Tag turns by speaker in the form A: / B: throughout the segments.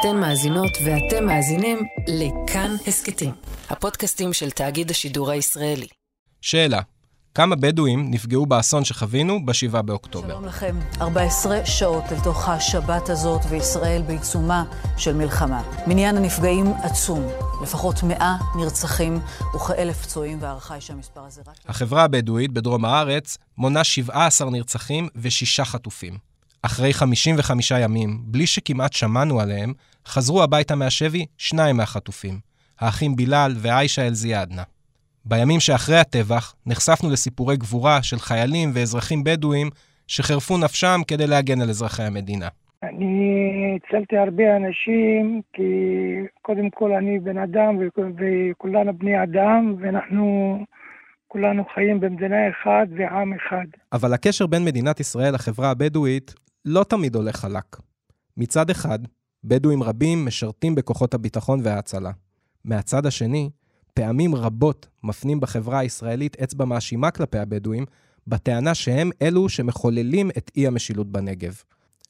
A: אתן מאזינות ואתם מאזינים לכאן הסכתים, הפודקאסטים של תאגיד השידור הישראלי.
B: שאלה, כמה בדואים נפגעו באסון שחווינו ב-7 באוקטובר?
C: שלום לכם. 14 שעות אל תוך השבת הזאת וישראל בעיצומה של מלחמה. מניין הנפגעים עצום. לפחות 100 נרצחים וכאלף פצועים, וההערכה היא שהמספר הזה רק...
B: החברה הבדואית בדרום הארץ מונה 17 נרצחים ושישה חטופים. אחרי 55 ימים, בלי שכמעט שמענו עליהם, חזרו הביתה מהשבי שניים מהחטופים, האחים בילאל ועיישה אל-זיאדנה. בימים שאחרי הטבח, נחשפנו לסיפורי גבורה של חיילים ואזרחים בדואים שחירפו נפשם כדי להגן על אזרחי המדינה.
D: אני הצלתי הרבה אנשים, כי קודם כל אני בן אדם וכולנו בני אדם, ואנחנו כולנו חיים במדינה אחת ועם אחד.
B: אבל הקשר בין מדינת ישראל לחברה הבדואית לא תמיד הולך חלק. מצד אחד, בדואים רבים משרתים בכוחות הביטחון וההצלה. מהצד השני, פעמים רבות מפנים בחברה הישראלית אצבע מאשימה כלפי הבדואים, בטענה שהם אלו שמחוללים את אי המשילות בנגב.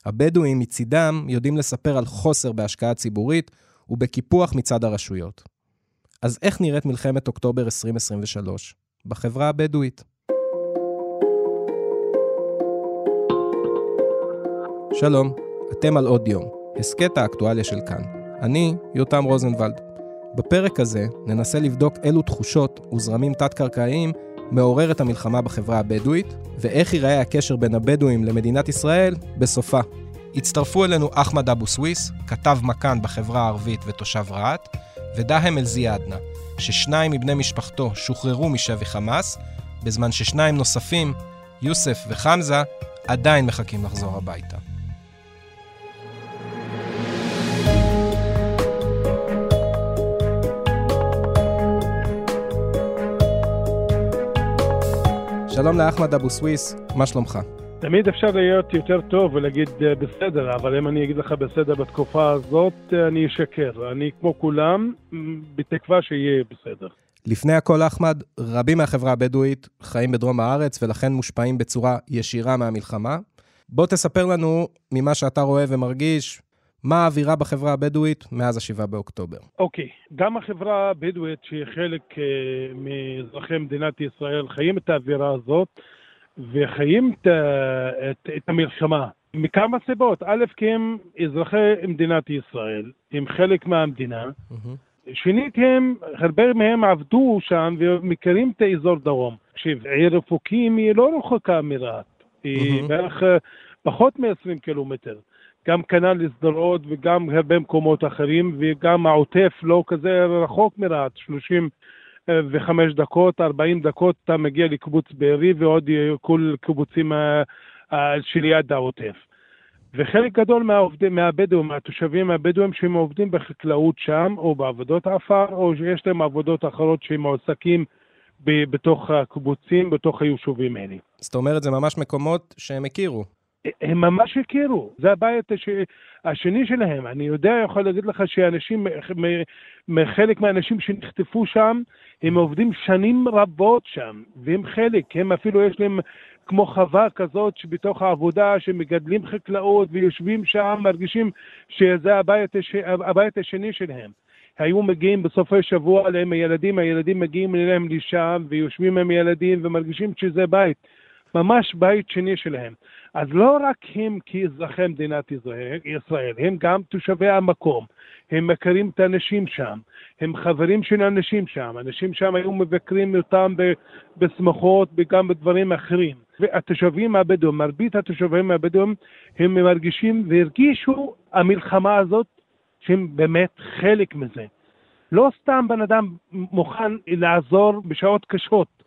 B: הבדואים מצידם יודעים לספר על חוסר בהשקעה ציבורית ובקיפוח מצד הרשויות. אז איך נראית מלחמת אוקטובר 2023 בחברה הבדואית? שלום, אתם על עוד יום, הסכת האקטואליה של כאן. אני יותם רוזנבלד. בפרק הזה ננסה לבדוק אילו תחושות וזרמים תת-קרקעיים מעוררת המלחמה בחברה הבדואית, ואיך ייראה הקשר בין הבדואים למדינת ישראל בסופה. הצטרפו אלינו אחמד אבו סוויס, כתב מכאן בחברה הערבית ותושב רהט, ודהם אל-זיאדנה, ששניים מבני משפחתו שוחררו משבי חמאס, בזמן ששניים נוספים, יוסף וחמזה, עדיין מחכים לחזור הביתה. שלום לאחמד אבו סוויס, מה שלומך?
E: תמיד אפשר להיות יותר טוב ולהגיד אה, בסדר, אבל אם אני אגיד לך בסדר בתקופה הזאת, אה, אני אשקר. אני כמו כולם, בתקווה שיהיה בסדר.
B: לפני הכל, אחמד, רבים מהחברה הבדואית חיים בדרום הארץ ולכן מושפעים בצורה ישירה מהמלחמה. בוא תספר לנו ממה שאתה רואה ומרגיש, מה האווירה בחברה הבדואית מאז ה-7 באוקטובר?
E: אוקיי, okay. גם החברה הבדואית, שהיא חלק uh, מאזרחי מדינת ישראל, חיים את האווירה הזאת וחיים את, את, את המלחמה. מכמה סיבות. א', כי הם אזרחי מדינת ישראל, הם חלק מהמדינה. Mm-hmm. שנית, הם, הרבה מהם עבדו שם ומכירים את האזור דרום. תקשיב, עיר אופקים היא לא רחוקה מרהט, היא mm-hmm. בערך אה, פחות מ-20 קילומטר. גם כנ"ל לשדרות וגם הרבה מקומות אחרים, וגם העוטף לא כזה רחוק מרהט, 35 דקות, 40 דקות אתה מגיע לקיבוץ בארי ועוד כל קיבוצים אה, אה, שליד העוטף. וחלק גדול מהעובדים, מהבדואים, מהתושבים הבדואים שהם עובדים בחקלאות שם, או בעבודות עפר, או שיש להם עבודות אחרות שהם מועסקים בתוך הקיבוצים, בתוך היישובים האלה.
B: זאת אומרת, זה ממש מקומות שהם הכירו.
E: הם ממש הכירו, זה הבית הש... השני שלהם. אני יודע, יכול להגיד לך שאנשים, חלק מהאנשים שנחטפו שם, הם עובדים שנים רבות שם, והם חלק, הם אפילו יש להם כמו חווה כזאת שבתוך העבודה, שמגדלים חקלאות ויושבים שם, מרגישים שזה הבית, הש... הבית השני שלהם. היו מגיעים בסופי שבוע עם הילדים, הילדים מגיעים אליהם לשם ויושבים עם ילדים ומרגישים שזה בית, ממש בית שני שלהם. אז לא רק הם כאזרחי מדינת ישראל, הם גם תושבי המקום. הם מכירים את האנשים שם, הם חברים של אנשים שם, אנשים שם היו מבקרים אותם בשמחות וגם בדברים אחרים. והתושבים הבדואים, מרבית התושבים הבדואים, הם מרגישים והרגישו המלחמה הזאת שהם באמת חלק מזה. לא סתם בן אדם מוכן לעזור בשעות קשות.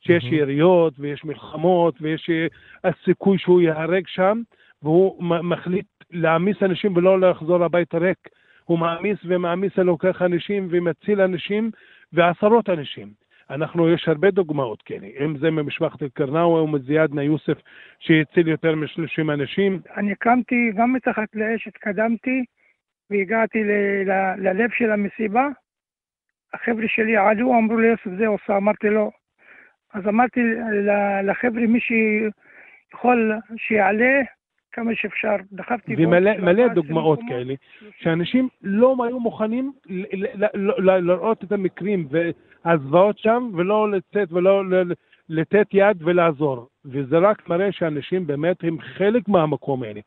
E: שיש mm-hmm. יריות ויש מלחמות ויש אה, הסיכוי שהוא ייהרג שם, והוא מחליט להעמיס אנשים ולא לחזור הביתה ריק. הוא מעמיס ומעמיס, לוקח אנשים ומציל אנשים ועשרות אנשים. אנחנו, יש הרבה דוגמאות כאלה, אם זה ממשפחת אל-קרנאווה או מזיאדנה יוסף שהציל יותר מ-30 אנשים.
D: אני קמתי גם מתחת לאש, התקדמתי והגעתי ל- ל- ללב של המסיבה. החבר'ה שלי עלו, אמרו לי, יוסף, זה עושה, אמרתי לו, אז אמרתי לחבר'ה, מי שיכול שיעלה, כמה שאפשר, דחפתי...
E: ומלא דוגמאות כאלה, שאנשים לא היו מוכנים לראות את המקרים והזוועות שם, ולא לצאת ולא לתת יד ולעזור. וזה רק מראה שאנשים באמת הם חלק מהמקום האלה.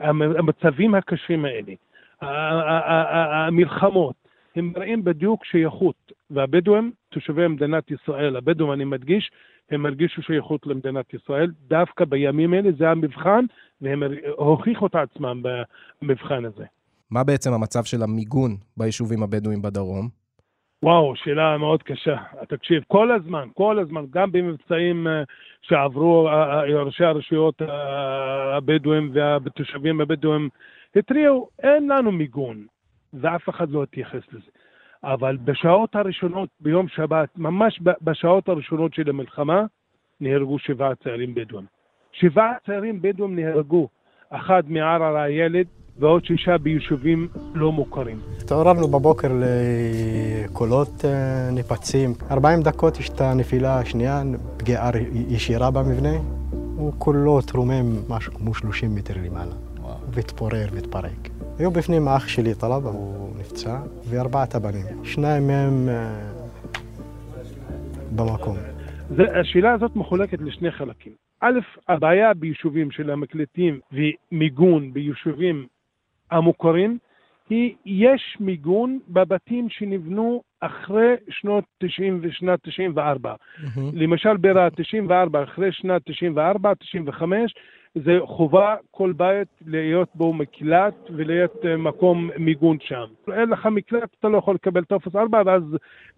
E: המצבים הקשים האלה, המלחמות, הם מראים בדיוק שייכות. והבדואים, תושבי מדינת ישראל, הבדואים, אני מדגיש, הם הרגישו שייכות למדינת ישראל. דווקא בימים האלה זה המבחן, והם הוכיחו את עצמם במבחן הזה.
B: מה בעצם המצב של המיגון ביישובים הבדואים בדרום?
E: וואו, שאלה מאוד קשה. תקשיב, כל הזמן, כל הזמן, גם במבצעים אה, שעברו אה, אה, ראשי הרשויות הבדואים והתושבים הבדואים התריעו, אין לנו מיגון, ואף אחד לא התייחס לזה. אבל בשעות הראשונות, ביום שבת, ממש בשעות הראשונות של המלחמה, נהרגו שבעה צעירים בדואים. שבעה צעירים בדואים נהרגו, אחד מערערה הילד ועוד שישה ביישובים לא מוכרים.
F: התעוררנו בבוקר לקולות אה, נפצים. 40 דקות יש את הנפילה השנייה, פגיעה ישירה במבנה. הוא כולו תרומם משהו כמו 30 מטר למעלה. והתפורר והתפרק. היו בפנים אח שלי, טלב, הוא נפצע, וארבעת הבנים. שניים מהם אה, במקום.
E: זה, השאלה הזאת מחולקת לשני חלקים. א', הבעיה ביישובים של המקלטים ומיגון ביישובים המוכרים היא יש מיגון בבתים שנבנו אחרי שנות 90 ושנת 94. Mm-hmm. למשל ברהט 94, אחרי שנת 94, 95, זה חובה כל בית להיות בו מקלט ולהיות אה, מקום מיגון שם. אין לך מקלט, אתה לא יכול לקבל טופס 4, ואז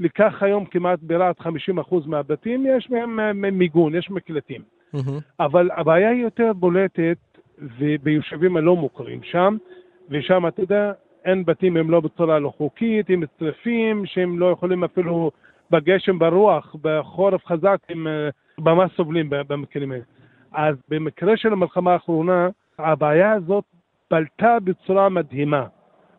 E: לקח היום כמעט ברהט 50% מהבתים, יש מהם אה, מיגון, יש מקלטים. Mm-hmm. אבל הבעיה היא יותר בולטת ביישובים הלא מוכרים שם, ושם, אתה יודע, אין בתים, הם לא בצורה לא חוקית, עם צריפים, שהם לא יכולים אפילו בגשם, ברוח, בחורף חזק, הם אה, ממש סובלים במקרים האלה. אז במקרה של המלחמה האחרונה, הבעיה הזאת בלטה בצורה מדהימה,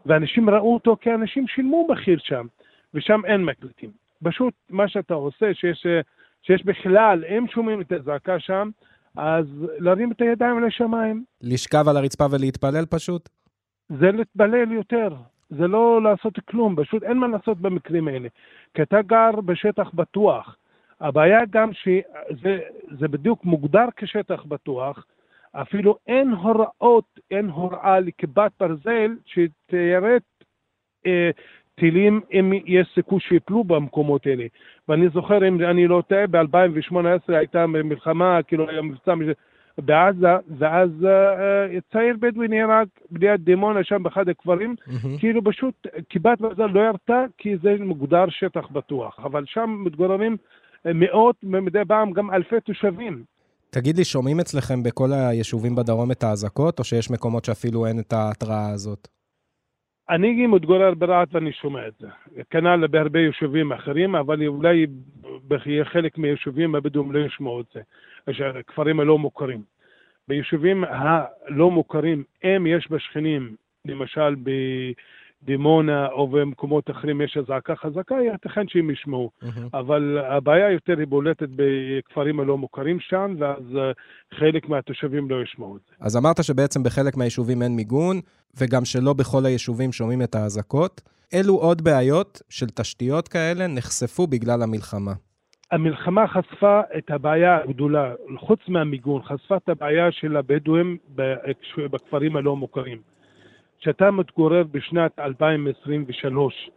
E: ואנשים ראו אותו כי אנשים שילמו מחיר שם, ושם אין מקלטים. פשוט מה שאתה עושה, שיש, שיש בכלל, אם שומעים את הזעקה שם, אז להרים את הידיים לשמיים.
B: לשכב על הרצפה ולהתפלל פשוט?
E: זה להתפלל יותר, זה לא לעשות כלום, פשוט אין מה לעשות במקרים האלה. כי אתה גר בשטח בטוח, הבעיה גם שזה בדיוק מוגדר כשטח בטוח, אפילו אין הוראות, אין הוראה לכיבת ברזל שתיירט אה, טילים אם יש סיכוי שיפלו במקומות האלה. ואני זוכר, אם אני לא טועה, ב-2018 הייתה מלחמה, כאילו היה מבצע בעזה, ואז uh, צעיר בדואי נהרג ליד דימונה שם באחד הכפרים, mm-hmm. כאילו פשוט כיבת ברזל לא ירתה כי זה מוגדר שטח בטוח, אבל שם מתגוררים מאות, ומדי פעם גם אלפי תושבים.
B: תגיד לי, שומעים אצלכם בכל היישובים בדרום את האזעקות, או שיש מקומות שאפילו אין את ההתראה הזאת?
E: אני מתגורר ברהט ואני שומע את זה. כנ"ל בהרבה יישובים אחרים, אבל אולי בחלק מהיישובים הבדואים לא ישמעו את זה, הכפרים הלא מוכרים. ביישובים הלא מוכרים, אם יש בשכנים, למשל ב... דימונה או במקומות אחרים יש אזעקה חזקה, ייתכן שהם ישמעו. Mm-hmm. אבל הבעיה יותר היא בולטת בכפרים הלא מוכרים שם, ואז אה, חלק מהתושבים לא ישמעו את זה.
B: אז אמרת שבעצם בחלק מהיישובים אין מיגון, וגם שלא בכל היישובים שומעים את האזעקות. אילו עוד בעיות של תשתיות כאלה נחשפו בגלל המלחמה?
E: המלחמה חשפה את הבעיה הגדולה, חוץ מהמיגון, חשפה את הבעיה של הבדואים בכפרים הלא מוכרים. כשאתה מתגורר בשנת 2023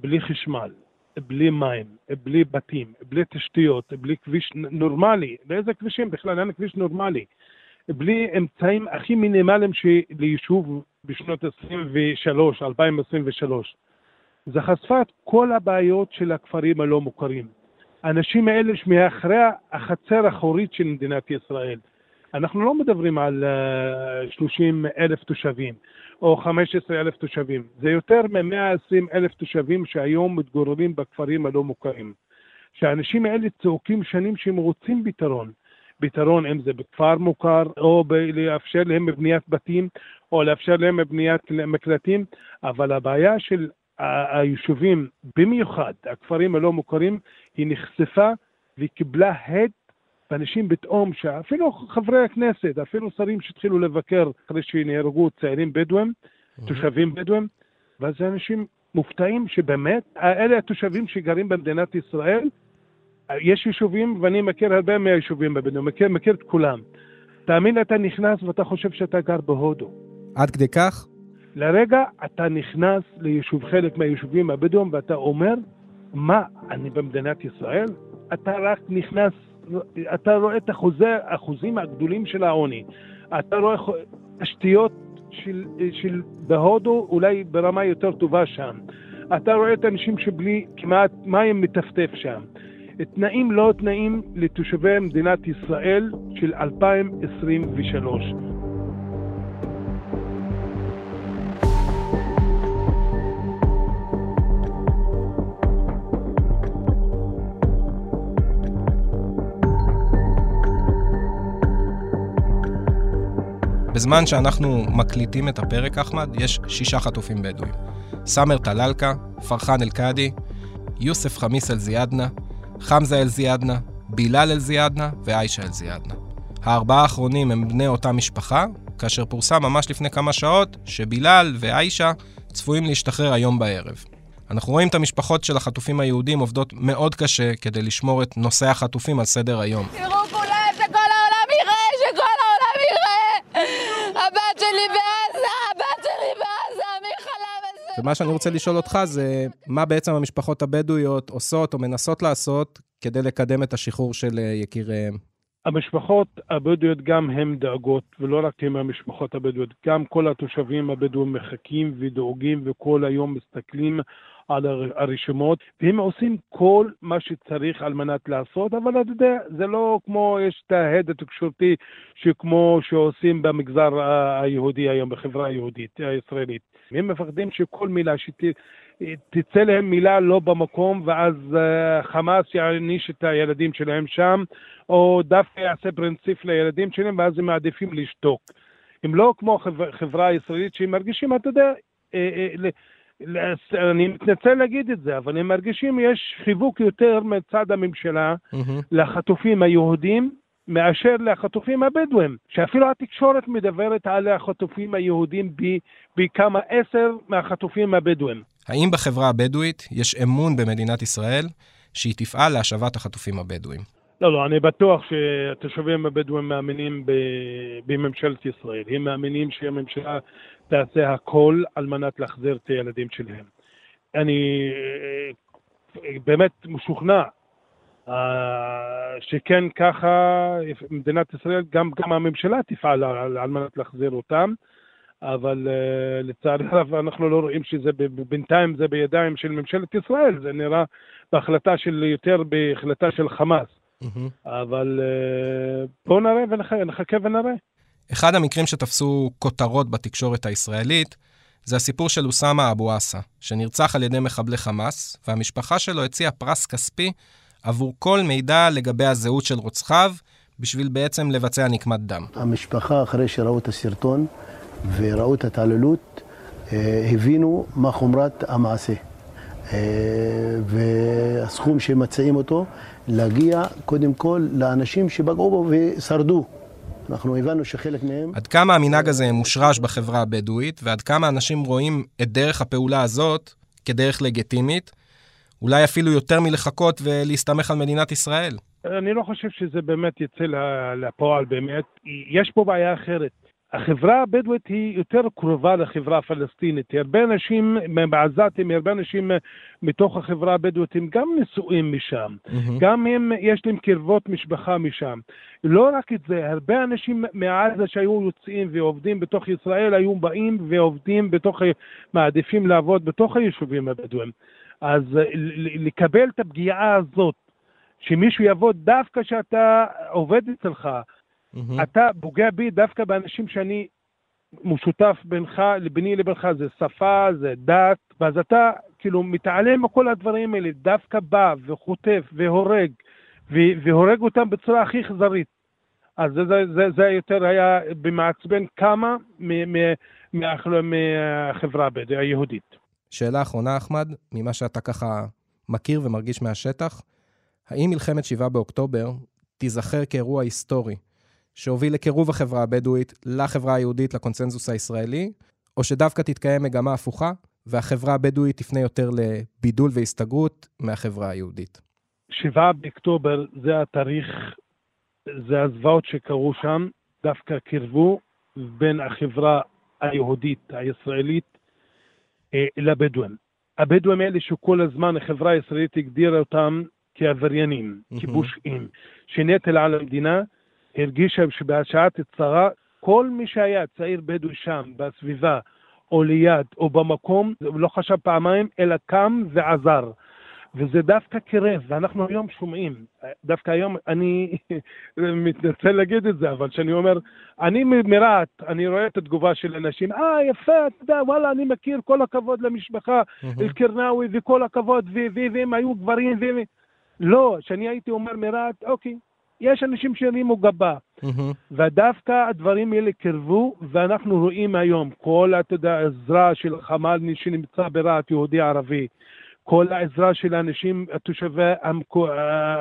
E: בלי חשמל, בלי מים, בלי בתים, בלי תשתיות, בלי כביש נורמלי, באיזה כבישים בכלל? אין כביש נורמלי. בלי אמצעים הכי מינימליים ליישוב בשנות 23, 2023. זה חשפה את כל הבעיות של הכפרים הלא מוכרים. האנשים האלה שמאחרי החצר האחורית של מדינת ישראל. אנחנו לא מדברים על 30 אה, אלף תושבים או 15 אלף תושבים, זה יותר מ-120 אלף תושבים שהיום מתגוררים בכפרים הלא מוכרים. שהאנשים האלה צועקים שנים שהם רוצים פתרון. פתרון אם זה בכפר מוכר, או ב- לאפשר להם בניית בתים, או לאפשר להם בניית מקלטים, אבל הבעיה של היישובים, במיוחד הכפרים הלא מוכרים, היא נחשפה וקיבלה הד ואנשים פתאום, שאפילו חברי הכנסת, אפילו שרים שהתחילו לבקר אחרי שנהרגו צעירים בדואים, תושבים בדואים, ואז אנשים מופתעים שבאמת, אלה התושבים שגרים במדינת ישראל, יש יישובים, ואני מכיר הרבה מהיישובים בבדואים, מכיר, מכיר את כולם. תאמין, אתה נכנס ואתה חושב שאתה גר בהודו.
B: עד כדי כך?
E: לרגע אתה נכנס ליישוב, חלק מהיישובים הבדואים, ואתה אומר, מה, אני במדינת ישראל? אתה רק נכנס, אתה רואה את אחוזי, האחוזים הגדולים של העוני. אתה רואה תשתיות של, של בהודו אולי ברמה יותר טובה שם. אתה רואה את האנשים שבלי כמעט מים מטפטף שם. תנאים לא תנאים לתושבי מדינת ישראל של 2023.
B: בזמן שאנחנו מקליטים את הפרק, אחמד, יש שישה חטופים בדואים. סאמר טלאלקה, פרחן אל-קאדי, יוסף חמיס אל-זיאדנה, חמזה אל-זיאדנה, בילאל אל-זיאדנה ועיישה אל-זיאדנה. הארבעה האחרונים הם בני אותה משפחה, כאשר פורסם ממש לפני כמה שעות שבילאל ועיישה צפויים להשתחרר היום בערב. אנחנו רואים את המשפחות של החטופים היהודים עובדות מאוד קשה כדי לשמור את נושא החטופים על סדר היום.
G: תראו כולם, שכל העולם יראה, שכל העולם יראה! הבת שלי בעזה, הבת שלי בעזה, מי חלם על זה?
B: ומה שאני רוצה לשאול אותך זה, מה בעצם המשפחות הבדואיות עושות או מנסות לעשות כדי לקדם את השחרור של אה, יקיריהם?
E: המשפחות הבדואיות גם הן דאגות, ולא רק הם המשפחות הבדואיות, גם כל התושבים הבדואים מחכים ודואגים וכל היום מסתכלים על הר- הרשימות, והם עושים כל מה שצריך על מנת לעשות, אבל אתה יודע, זה לא כמו, יש את ההד התקשורתי שכמו שעושים במגזר היהודי היום, בחברה היהודית, הישראלית. הם מפחדים שכל מילה שתצא להם מילה לא במקום, ואז uh, חמאס יעניש את הילדים שלהם שם, או דווקא יעשה פרינציפ לילדים שלהם, ואז הם מעדיפים לשתוק. הם לא כמו חברה הישראלית שהם מרגישים, אתה יודע, אה, אה, אני מתנצל להגיד את זה, אבל הם מרגישים יש חיבוק יותר מצד הממשלה לחטופים היהודים מאשר לחטופים הבדואים, שאפילו התקשורת מדברת על החטופים היהודים בכמה עשר מהחטופים הבדואים.
B: האם בחברה הבדואית יש אמון במדינת ישראל שהיא תפעל להשבת החטופים הבדואים?
E: לא, לא, אני בטוח שהתושבים הבדואים מאמינים ב- בממשלת ישראל. הם מאמינים שהממשלה תעשה הכל על מנת להחזיר את הילדים שלהם. אני אה, באמת משוכנע שכן ככה מדינת ישראל, גם, גם הממשלה תפעל על, על מנת להחזיר אותם, אבל uh, לצערי הרב אנחנו לא רואים שזה בינתיים זה בידיים של ממשלת ישראל, זה נראה בהחלטה של, יותר בהחלטה של חמאס. אבל uh, בואו נראה ונחכה ונראה.
B: אחד המקרים שתפסו כותרות בתקשורת הישראלית זה הסיפור של אוסאמה אבו עסה, שנרצח על ידי מחבלי חמאס, והמשפחה שלו הציעה פרס כספי עבור כל מידע לגבי הזהות של רוצחיו, בשביל בעצם לבצע נקמת דם.
H: המשפחה, אחרי שראו את הסרטון וראו את ההתעללות, אה, הבינו מה חומרת המעשה. אה, והסכום שמציעים אותו, להגיע קודם כל לאנשים שפגעו בו ושרדו. אנחנו הבנו שחלק מהם...
B: עד כמה המנהג הזה מושרש בחברה הבדואית, ועד כמה אנשים רואים את דרך הפעולה הזאת כדרך לגיטימית, אולי אפילו יותר מלחכות ולהסתמך על מדינת ישראל.
E: אני לא חושב שזה באמת יצא לפועל באמת. יש פה בעיה אחרת. החברה הבדואית היא יותר קרובה לחברה הפלסטינית. הרבה אנשים בעזתים, הרבה אנשים מתוך החברה הבדואית הם גם נשואים משם. גם הם, יש להם קרבות משפחה משם. לא רק את זה, הרבה אנשים מעזה שהיו יוצאים ועובדים בתוך ישראל, היו באים ועובדים בתוך, מעדיפים לעבוד בתוך היישובים הבדואים. אז ל- לקבל את הפגיעה הזאת, שמישהו יבוא דווקא כשאתה עובד אצלך, אתה פוגע בי דווקא באנשים שאני משותף בינך, ביני לבינך, זה שפה, זה דת, ואז אתה כאילו מתעלם מכל הדברים האלה, דווקא בא וחוטף והורג, ו- והורג אותם בצורה הכי אכזרית. אז זה, זה, זה, זה יותר היה במעצבן כמה מהחברה היהודית.
B: שאלה אחרונה, אחמד, ממה שאתה ככה מכיר ומרגיש מהשטח, האם מלחמת 7 באוקטובר תיזכר כאירוע היסטורי, שהוביל לקירוב החברה הבדואית לחברה היהודית, לקונסנזוס הישראלי, או שדווקא תתקיים מגמה הפוכה, והחברה הבדואית תפנה יותר לבידול והסתגרות מהחברה היהודית.
E: שבעה באוקטובר זה התאריך, זה הזוועות שקרו שם, דווקא קירבו בין החברה היהודית הישראלית לבדואים. הבדואים האלה שכל הזמן החברה הישראלית הגדירה אותם כעבריינים, mm-hmm. כיבושים, שנטל על המדינה, הרגישה שבשעת צרה, כל מי שהיה צעיר בדואי שם, בסביבה, או ליד, או במקום, לא חשב פעמיים, אלא קם ועזר. וזה דווקא קירב, ואנחנו היום שומעים, דווקא היום אני מתנצל להגיד את זה, אבל כשאני אומר, אני מרהט, אני רואה את התגובה של אנשים, אה, יפה, אתה יודע, וואלה, אני מכיר, כל הכבוד למשפחה, אל-קרנאווי, וכל הכבוד, והם היו גברים, ו... לא, כשאני הייתי אומר מרהט, אוקיי, יש אנשים שהרימו גבה. ודווקא הדברים האלה קרבו, ואנחנו רואים היום, כל, אתה יודע, עזרה של חמ"ל שנמצא ברהט, יהודי ערבי, כל העזרה של האנשים, תושבי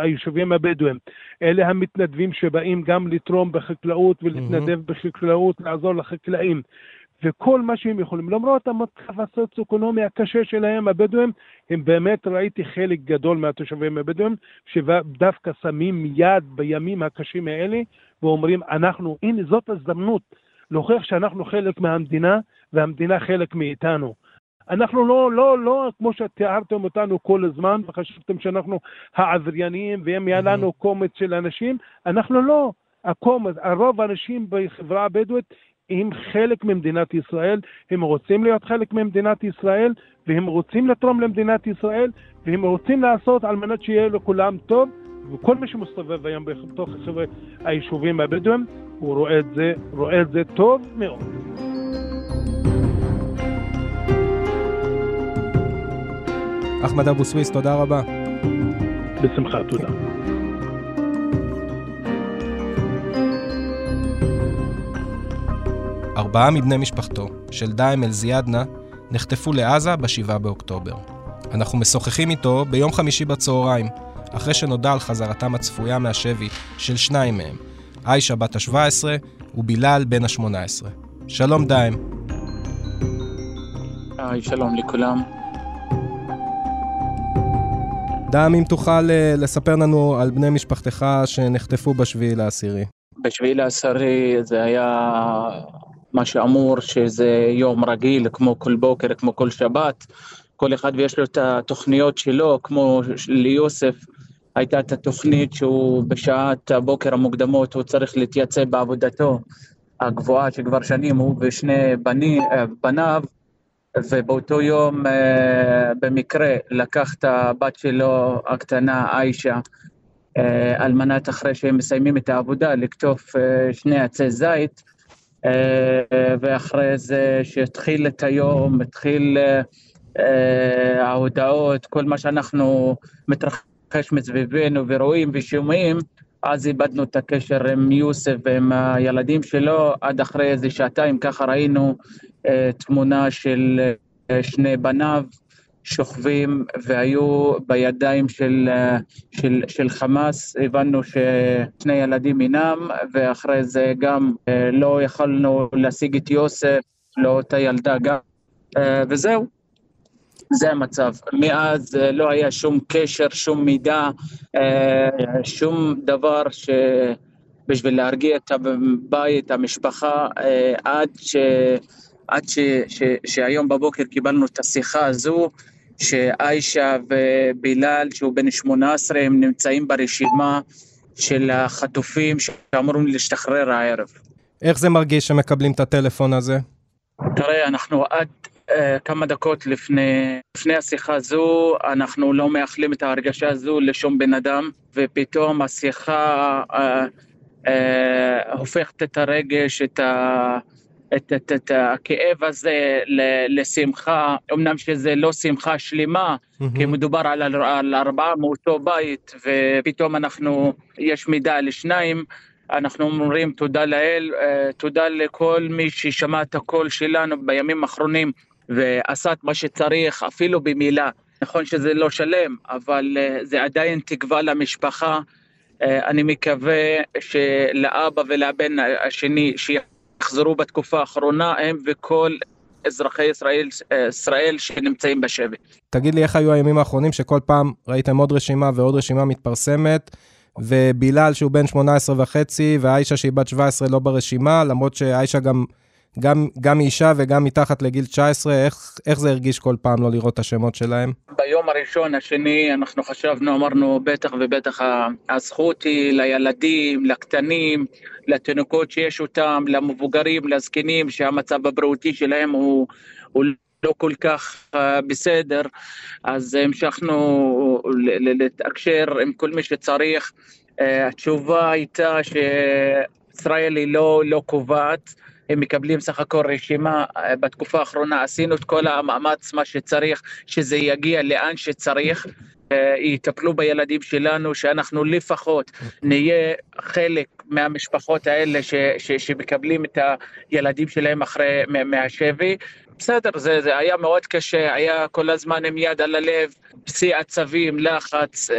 E: היישובים הבדואים, אלה המתנדבים שבאים גם לתרום בחקלאות ולהתנדב. בחקלאות, לעזור לחקלאים. וכל מה שהם יכולים, למרות המצב הסוציו-אקונומי הקשה שלהם, הבדואים, הם באמת, ראיתי חלק גדול מהתושבים הבדואים, שדווקא שמים יד בימים הקשים האלה, ואומרים, אנחנו, הנה זאת הזדמנות להוכיח שאנחנו חלק מהמדינה, והמדינה חלק מאיתנו. אנחנו לא, לא, לא כמו שתיארתם אותנו כל הזמן, וחשבתם שאנחנו העבריינים, והם היה לנו קומץ של אנשים, אנחנו לא. הקומץ, הרוב האנשים בחברה הבדואית הם חלק ממדינת ישראל, הם רוצים להיות חלק ממדינת ישראל, והם רוצים לתרום למדינת ישראל, והם רוצים לעשות על מנת שיהיה לכולם טוב, וכל מי שמסתובב היום בתוך היישובים הבדואים, הוא רואה את זה, רואה את זה טוב מאוד.
B: אחמד אבו סוויס, תודה רבה.
E: בשמחה, תודה.
B: ארבעה מבני משפחתו של דאם אל-זיאדנה נחטפו לעזה ב-7 באוקטובר. אנחנו משוחחים איתו ביום חמישי בצהריים, אחרי שנודע על חזרתם הצפויה מהשבי של שניים מהם, עיישה בת ה-17 ובילאל בן ה-18. שלום דאם.
I: היי, שלום לכולם.
B: דאם, אם תוכל אה, לספר לנו על בני משפחתך שנחטפו בשביעי לעשירי.
I: בשביעי לעשירי זה היה מה שאמור שזה יום רגיל, כמו כל בוקר, כמו כל שבת. כל אחד ויש לו את התוכניות שלו, כמו ליוסף הייתה את התוכנית שהוא בשעת הבוקר המוקדמות, הוא צריך להתייצב בעבודתו הגבוהה שכבר שנים הוא ושני בני, אה, בניו, ובאותו יום אה, במקרה לקח את הבת שלו הקטנה, עיישה, אה, על מנת אחרי שהם מסיימים את העבודה לקטוף שני עצי זית, ואחרי זה שהתחיל את היום, התחיל ההודעות, כל מה שאנחנו מתרחש מסביבנו ורואים ושומעים, אז איבדנו את הקשר עם יוסף ועם הילדים שלו, עד אחרי איזה שעתיים ככה ראינו אה, תמונה של אה, שני בניו שוכבים והיו בידיים של, אה, של, של חמאס, הבנו ששני ילדים אינם, ואחרי זה גם לא יכולנו להשיג את יוסף, לא אותה ילדה גם, וזהו. זה המצב. מאז לא היה שום קשר, שום מידע, שום דבר ש... בשביל להרגיע את הבית, המשפחה, עד ש... עד ש, ש, שהיום בבוקר קיבלנו את השיחה הזו, שעיישה ובילאל, שהוא בן 18, הם נמצאים ברשימה של החטופים שאמורים להשתחרר הערב.
B: איך זה מרגיש שמקבלים את הטלפון הזה?
I: תראה, אנחנו עד כמה דקות לפני, לפני השיחה הזו, אנחנו לא מאחלים את ההרגשה הזו לשום בן אדם, ופתאום השיחה uh, uh, הופכת את הרגש, את ה... את, את, את הכאב הזה לשמחה, אמנם שזה לא שמחה שלמה, mm-hmm. כי מדובר על, על ארבעה מאותו בית, ופתאום אנחנו, יש מידע על שניים, אנחנו אומרים תודה לאל, אה, תודה לכל מי ששמע את הקול שלנו בימים האחרונים, ועשה את מה שצריך, אפילו במילה. נכון שזה לא שלם, אבל אה, זה עדיין תקווה למשפחה. אני מקווה שלאבא ולבן השני שיחזרו בתקופה האחרונה הם וכל אזרחי ישראל, ישראל שנמצאים בשבי.
B: תגיד לי איך היו הימים האחרונים שכל פעם ראיתם עוד רשימה ועוד רשימה מתפרסמת, ובילאל שהוא בן 18 וחצי, ועיישה שהיא בת 17 לא ברשימה, למרות שעיישה גם, גם, גם אישה וגם מתחת לגיל 19, איך, איך זה הרגיש כל פעם לא לראות את השמות שלהם?
I: ביום הראשון, השני, אנחנו חשבנו, אמרנו, בטח ובטח הזכות היא לילדים, לקטנים, לתינוקות שיש אותם, למבוגרים, לזקנים, שהמצב הבריאותי שלהם הוא, הוא לא כל כך uh, בסדר, אז המשכנו לתקשר עם כל מי שצריך. Uh, התשובה הייתה שישראל היא לא, לא קובעת, הם מקבלים סך הכל רשימה, uh, בתקופה האחרונה עשינו את כל המאמץ, מה שצריך, שזה יגיע לאן שצריך. יטפלו בילדים שלנו, שאנחנו לפחות נהיה חלק מהמשפחות האלה ש, ש, שמקבלים את הילדים שלהם אחרי, מהשבי. בסדר, זה, זה היה מאוד קשה, היה כל הזמן עם יד על הלב, שיא עצבים, לחץ,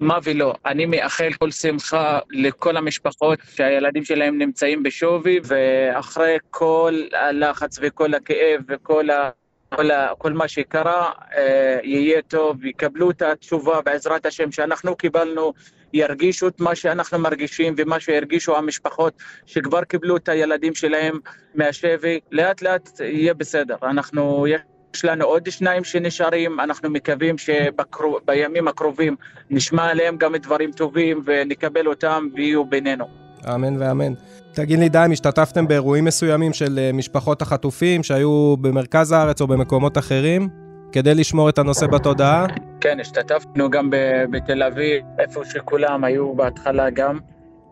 I: מה ולא. אני מאחל כל שמחה לכל המשפחות שהילדים שלהם נמצאים בשווי, ואחרי כל הלחץ וכל הכאב וכל ה... כל, כל מה שקרה אה, יהיה טוב, יקבלו את התשובה בעזרת השם שאנחנו קיבלנו, ירגישו את מה שאנחנו מרגישים ומה שהרגישו המשפחות שכבר קיבלו את הילדים שלהם מהשבי, לאט לאט יהיה בסדר. אנחנו, יש לנו עוד שניים שנשארים, אנחנו מקווים שבימים הקרובים נשמע עליהם גם דברים טובים ונקבל אותם ויהיו בינינו.
B: אמן ואמן. תגיד לי, דיים, השתתפתם באירועים מסוימים של אה, משפחות החטופים שהיו במרכז הארץ או במקומות אחרים, כדי לשמור את הנושא בתודעה?
I: כן, השתתפנו גם בתל אביב, איפה שכולם היו בהתחלה גם.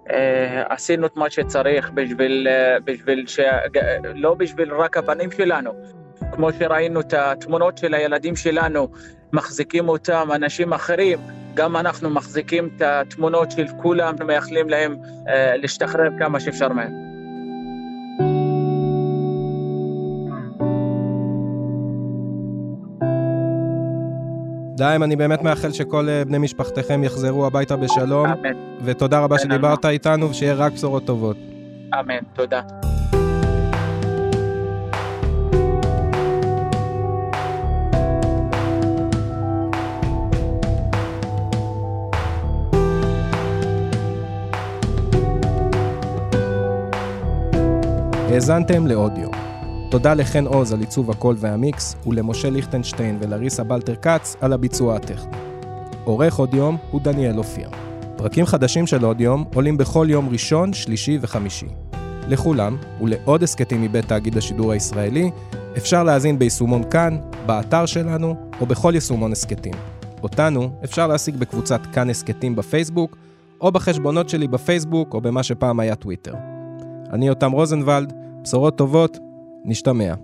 I: Uh, עשינו את מה שצריך בשביל, uh, בשביל ש... לא בשביל רק הבנים שלנו. כמו שראינו את התמונות של הילדים שלנו, מחזיקים אותם אנשים אחרים, גם אנחנו מחזיקים את התמונות של כולם ומאחלים להם אה, להשתחרר כמה שאפשר מהם.
B: דיים, אני באמת מאחל שכל אה, בני משפחתכם יחזרו הביתה בשלום.
I: אמן.
B: ותודה רבה שדיברת איתנו, ושיהיה רק בשורות טובות.
I: אמן, תודה.
B: האזנתם לאודיו. תודה לחן עוז על עיצוב הקול והמיקס, ולמשה ליכטנשטיין ולריסה בלטר כץ על הביצוע הטכני. עורך עוד יום הוא דניאל אופיר. פרקים חדשים של עוד יום עולים בכל יום ראשון, שלישי וחמישי. לכולם, ולעוד הסכתים מבית תאגיד השידור הישראלי, אפשר להאזין ביישומון כאן, באתר שלנו, או בכל יישומון הסכתים. אותנו אפשר להשיג בקבוצת כאן הסכתים בפייסבוק, או בחשבונות שלי בפייסבוק, או במה שפעם היה טוויטר. אני יותם רוזנבלד, בשורות טובות, נשתמע.